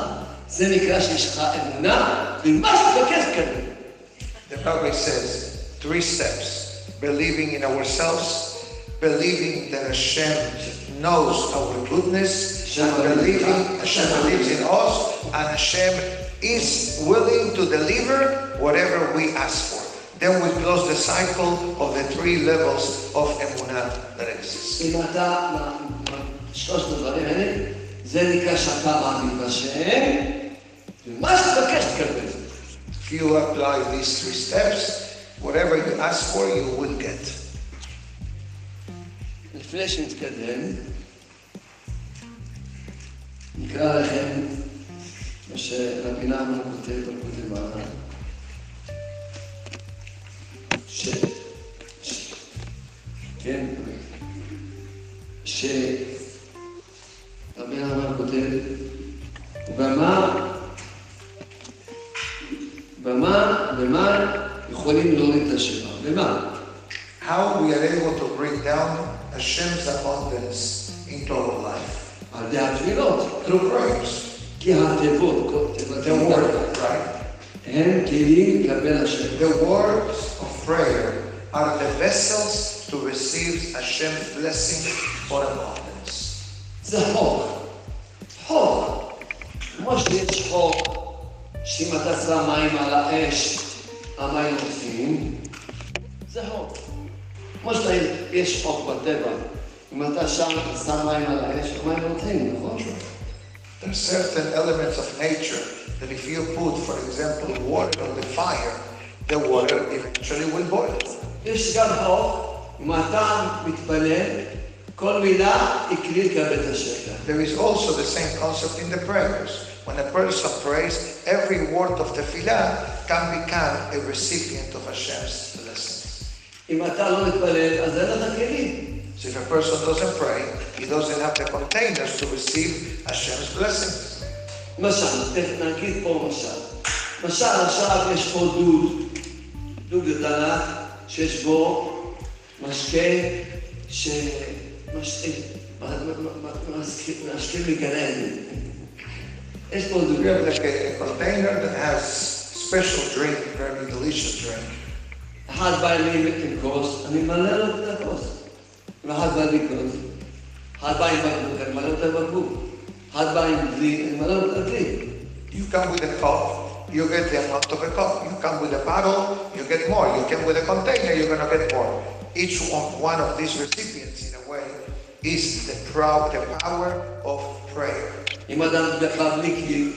זה נקרא שיש לך אמונה, ומה שתבקש תקבל. The Bible says three steps believing in ourselves, believing that Hashem knows our goodness, and believing Hashem believes in us, and Hashem is willing to deliver whatever we ask for. Then we close the cycle of the three levels of Emunah that exists. אם אתה, מה- מה- שלושת הדברים האלה, זה נקרא שאתה מאמין בשם, ומה שתבקש תקבל. You apply these three steps, whatever you ask for, you will get. לפני שנתקדם, נקרא לכם מה שרבי נחמן כותב בקודם. ש... ש... כן, שרבי נחמן כותב, במה, במה, במה יכולים להוריד את השם? במה? How we are able to bring down Hashem's abundance into our life? על ידי התפילות. Through prayers. כי התיבות, כל תיבות The word, right? הם כלים לקבל השם. The words of prayer are the vessels to receive Hashem's blessing for abundance. זה חוק. חוק. כמו שיש חוק, שאם אתה שם מים על האש, המים עושים, זה חוק. כמו שיש חוק בטבע, אם אתה שם, שם מים על האש, המים עושים, נכון? There are certain elements of nature that if you put, for example, water on the fire, the water eventually will boil. יש גם חוק, אם אתה מתפלל, כל מילה היא כלי לקבל את השקר. There is also the same concept in the prayers. When a person prays, every word of tefillah can become a recipient of Hashem's blessings. אם אתה לא מתפלל, אז אין לך כלים. So if a person doesn't pray, he doesn't have the containers to receive Hashem's blessings. משל, תכף נגיד פה משל. משל עכשיו יש פה דוד, דוד גדלה, שיש בו משקה, ש... משקה, משקה מגן עדן. יש פה דוד. We have like a, a container that has special drink, very delicious drink. אחד בא לי עם כוס, אני ממלא לו את הכוס. ואחד בא לי כוס. אחד בא עם בקבוק, אני ממלא לו את הבקבוק. אחד בא עם דלי, אני ממלא לו את הדלי. You come with a cup, you get the amount of a cup. You come with a bottle, you get more. You come with a container, you're gonna get more. Each one, one of these recipients, in a way, is the proud, the power of prayer. אם אדם בא בלי כלי,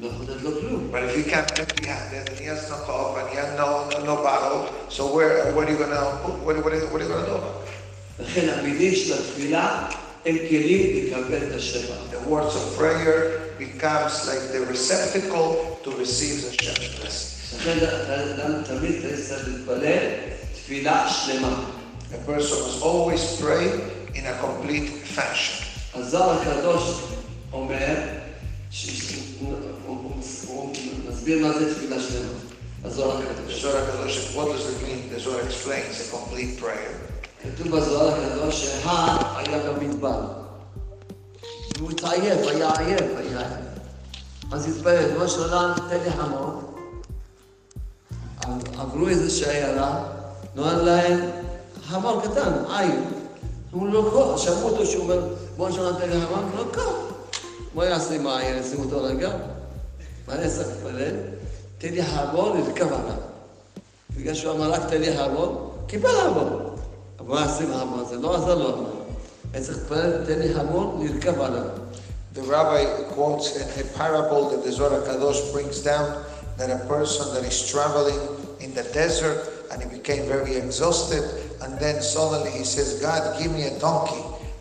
לא יכול לתת לו כלום. But if he can't empty-handed and he has no cup and he has no, no, no bottle, so where, what are you gonna, what, what, are- what are you gonna do? לכן המילים של התפילה הם כלים לקבל את השפע. The words of prayer becomes like the receptacle to receive Hashem's blessings. לכן אדם תמיד צריך להתפלל תפילה שלמה. A person must always pray in a complete fashion. הזוהר הקדוש אומר, הוא הוא מסביר מה זה תפילה שלמה, הזוהר הקדוש. Zohar HaKadosh, what does it mean? The Zohar explains a complete prayer. כתוב בזוהר הקדוש שהא היה במדבר. והוא התעייף, היה עייף, היה עייף. אז התפלל, ריבונו של עולם, תן לי חמור. עברו איזה שיירה, נולד להם חמור קטן, עין. הוא לא קור, שמעו אותו שהוא אומר, של עולם, תן לי חמור, לא קור. מה יעשה עם העין? ישים אותו על הגב? מה אני אעשה להתפלל? תן לי חמור, לרכב עליו. בגלל שהוא אמר רק תן לי חמור, קיבל חמור. אבל מה עושים חמור? זה לא עזר לו. היה צריך להתפלל, תן לי חמור, לרכב עליו. The rabbi quotes a, a parable that the Zohar HaKadosh brings down that a person that is traveling in the desert and he became very exhausted and then suddenly he says, God, give me a donkey.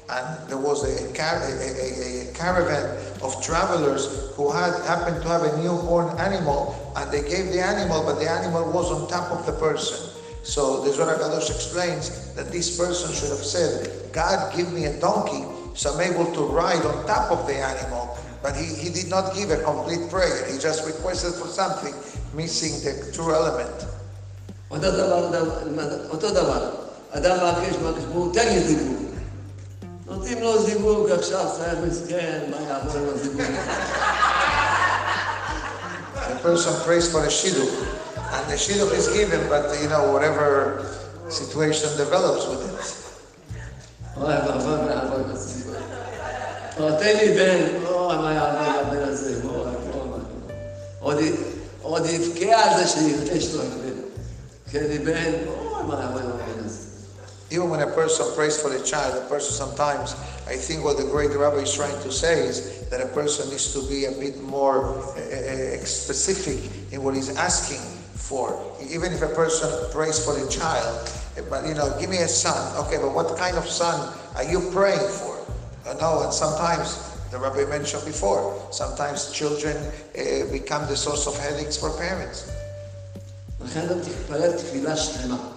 And there was a, car- a, a, a caravan of travelers who had happened to have a newborn animal and they gave the animal, but the animal was on top of the person. So the Zohar HaKadosh explains that this person should have said, God, give me a donkey so I'm able to ride on top of the animal. But he, he did not give a complete prayer. He just requested for something, missing the true element. אותו דבר, דבר- אותו דבר. אדם מבקש מהקדוש תן לי זיווג. נותנים לו זיווג, עכשיו צריך מסכן, מה יעבור עם הזיווג? The person prays for a shidduch, and the shidduch is given, but you know, whatever situation develops with it. אוי, ואבוי מה יעבור עם הזיווג. או, תן לי בן, אוי, מה יעבור עם הבן הזה, אוי, אוי, מה- עוד י- עוד יבכה על זה שיש לו בן. תן לי בן, אוי, מה יעבור עם הבן הזה. Even when a person prays for a child, a person sometimes, I think what the great rabbi is trying to say is that a person needs to be a bit more uh, uh, specific in what he's asking for. Even if a person prays for a child, eh, but you know, give me a son. Okay, but what kind of son are you praying for? I know, and sometimes the rabbi mentioned before, sometimes children uh, become the source of headaches for parents. לכן אתה תתפלל תפילה שלמה.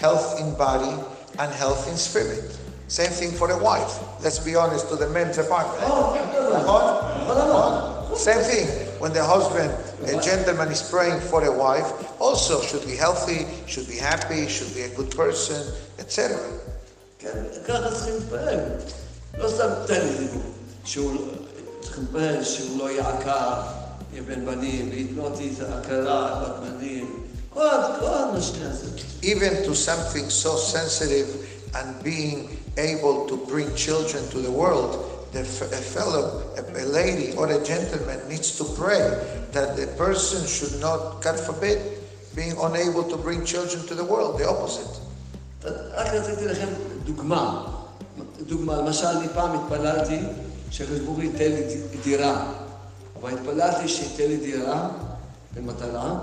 health in body, and health in spirit. Same thing for a wife. Let's be honest to the men's department. Same thing. When the husband, a gentleman is praying for a wife, also should be healthy, should be happy, should be a good person, etc. כן, ככה צריכים להתפלל. לא סתם. שהוא, צריכים להתפלל שהוא לא יהיה עקר, יהיה בן בנים, לתלות את ההכרה, בת בנים. כל, כל מה שנעשה. even to something so sensitive and being able to bring children to the world, the f- a fellow, a, a lady or a gentleman needs to pray that the person should not, God forbid, being unable to bring children to the world, the opposite. רק רציתי לכם דוגמה. דוגמה, למשל, אני פעם התפללתי שהקדוש ברוך הוא ייתן לי דירה. אבל התפללתי שייתן לי דירה במתנה,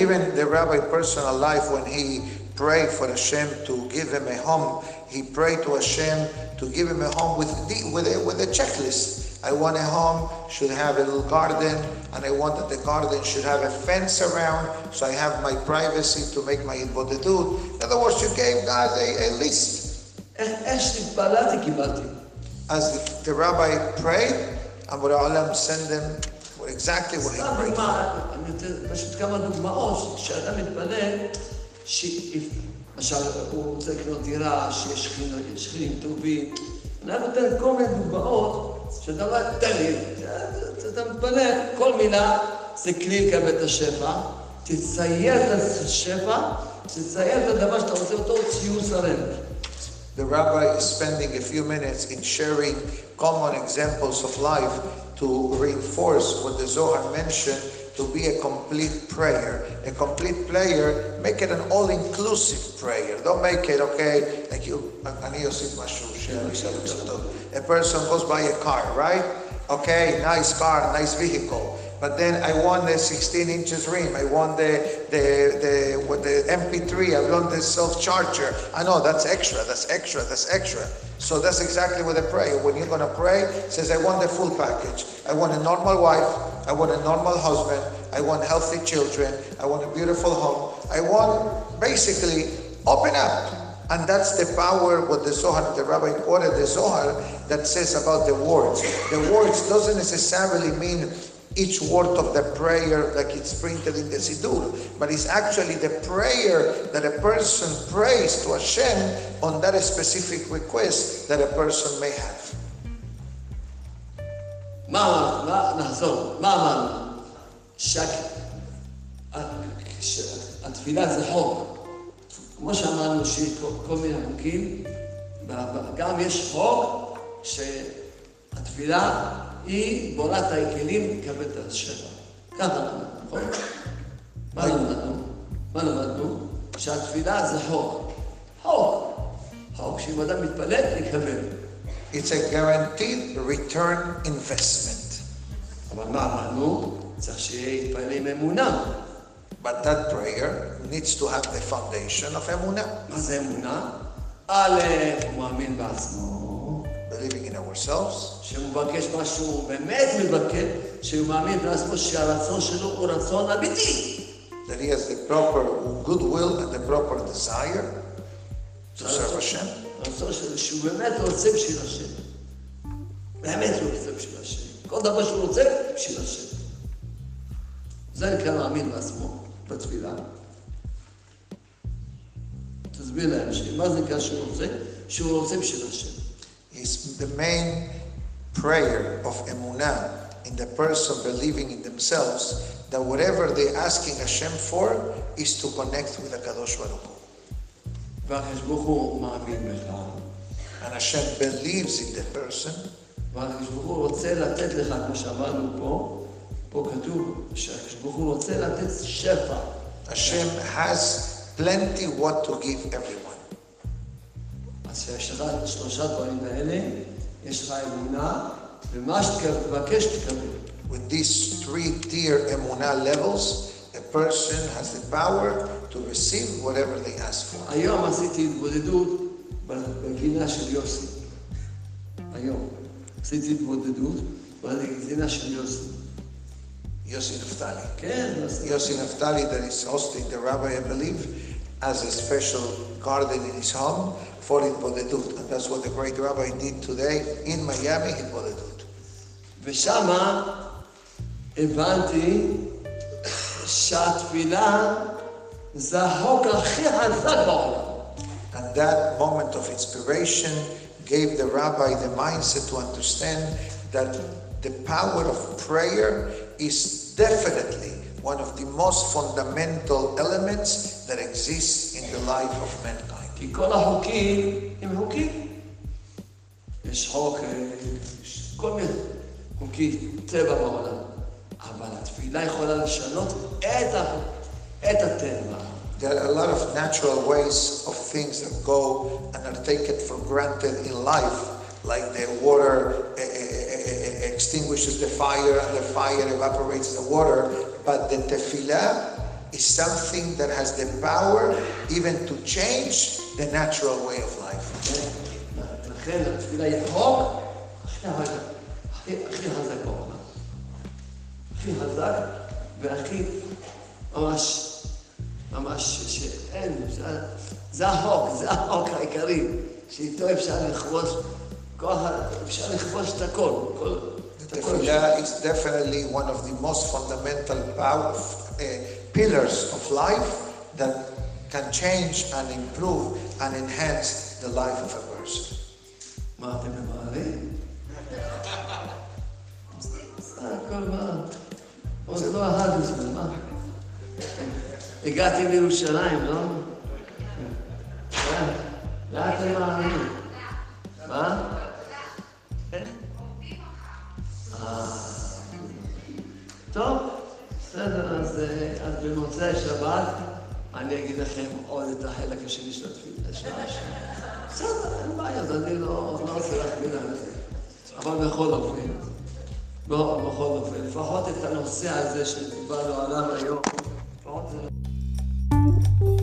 even the rabbi personal life, when he prayed for Hashem to give him a home, he prayed to Hashem to give him a home with the, with a, with a checklist. I want a home, should have a little garden, and I want that the garden should have a fence around, so I have my privacy to make my hitbodedut. In other words, you gave God a, a list. איך שהתפללתי קיבלתי. As the, the rabbi prayed, and Bore Olam send them exactly what he prayed. אני נותן פשוט כמה דוגמאות, שאדם מתפלל, למשל, הוא רוצה לקנות דירה, שיש שכנים, טובים. אני נותן כל מיני דוגמאות, שאתה אומר, תן לי, אתה מתפלל, כל מילה זה כלי לקבל את השפע, תצייר את השפע, תצייר את הדבר שאתה רוצה אותו ציור שרם. The rabbi is spending a few minutes in sharing common examples of life to reinforce what the Zohar mentioned to be a complete prayer. A complete prayer, make it an all-inclusive prayer. Don't make it, okay, like you, a person goes by a car, right? Okay, nice car, nice vehicle. But then I want the 16 inches rim. I want the the the the MP3. I want the self charger. I know that's extra. That's extra. That's extra. So that's exactly what I pray. When you're gonna pray, says I want the full package. I want a normal wife. I want a normal husband. I want healthy children. I want a beautiful home. I want basically open up. And that's the power what the Zohar, the rabbi quoted the Zohar that says about the words. The words doesn't necessarily mean each word of the prayer like it's printed in the Siddur, but it's actually the prayer that a person prays to Hashem on that specific request that a person may have. מה, מה, נחזור, מה אמרנו? שהתפילה זה חוק. כמו שאמרנו שיש כל, כל מיני חוקים, גם יש חוק שהתפילה היא בורת הכלים לקבל את השפע. ככה למדנו, נכון? מה למדנו? מה למדנו? שהתפילה זה חוק. חוק. חוק שאם אדם מתפלל, יקבל. It's a guaranteed return investment. אבל מה אמרנו? צריך שיהיה יתפלל עם אמונה. But that prayer needs to have the foundation of emunah, מה זה אמונה? א', הוא מאמין בעצמו, ourselves, שהוא מבקש מה שהוא באמת מבקש, שהוא מאמין בעצמו שהרצון שלו הוא רצון אמיתי. that he has the proper goodwill and the proper desire to serve Hashem. הרצון שלו שהוא באמת רוצה בשביל השם. באמת הוא רוצה בשביל השם. כל דבר שהוא רוצה, בשביל השם. זה נקרא מאמין בעצמו, בתפילה. תסביר לאנשים, מה זה נקרא שהוא רוצה? שהוא רוצה בשביל השם. is the main prayer of emunah in the person believing in themselves that whatever they're asking Hashem for is to connect with the Kadosh Baruch Hu. והקדוש ברוך הוא מאמין בך, And Hashem believes in the person, והקדוש ברוך הוא רוצה לתת לך, כמו שאמרנו פה, פה כתוב שהקדוש ברוך הוא רוצה לתת שפע. Hashem has plenty what to give everyone. אז כשיש לך את שלושה דברים האלה, יש לך אמונה, ומה שתבקש תקבל. With these three tier emunah levels, a person has the power to receive whatever they ask for. היום עשיתי התבודדות בגינה של יוסי. היום. עשיתי התבודדות בגינה של יוסי. Yossi Naftali. כן, עשיתי. Yossi Naftali, that is hosting the rabbi, I believe, has a special garden in his home for hitbodedut. And that's what the great rabbi did today in Miami, hitbodedut. ושמה הבנתי שהתפילה זה החוק And that moment of inspiration gave the rabbi the mindset to understand that the power of prayer is definitely one of the most fundamental elements that exists the life of mankind. כי כל החוקים הם חוקים. יש חוק, אה, יש כל מיני חוקי טבע בעולם, אבל התפילה יכולה לשנות את, ה, את הטבע. There are a lot of natural ways of things that go and are taken for granted in life, like the water eh, eh, eh, extinguishes the fire and the fire evaporates the water. But the tefillah is something that has the power even to change the natural way of life. לכן התפילה היא החוק הכי חזק, הכי, הכי חזק בעולם. הכי חזק והכי ממש, ממש, שאין, זה, זה החוק, זה החוק העיקרי, שאיתו אפשר לכבוש, כל, ה- אפשר לכבוש את הכל, כל, את The הכל. tefillah is definitely one of the most fundamental power, uh, pillars of life that can change and improve and enhance the life of a person. עוד לא אחד הזמן, מה? הגעתי לירושלים, לא? לאט הם מאמינים. מה? טוב. בסדר, אז, אה, אז במוצאי שבת אני אגיד לכם עוד את החלק השני של השעה שלי. בסדר, אין בעיה, אז אני לא, לא רוצה להקביל על זה. אבל בכל אופן, לא, בכל אופן, לפחות את הנושא הזה שדיברנו עליו היום, לפחות זה...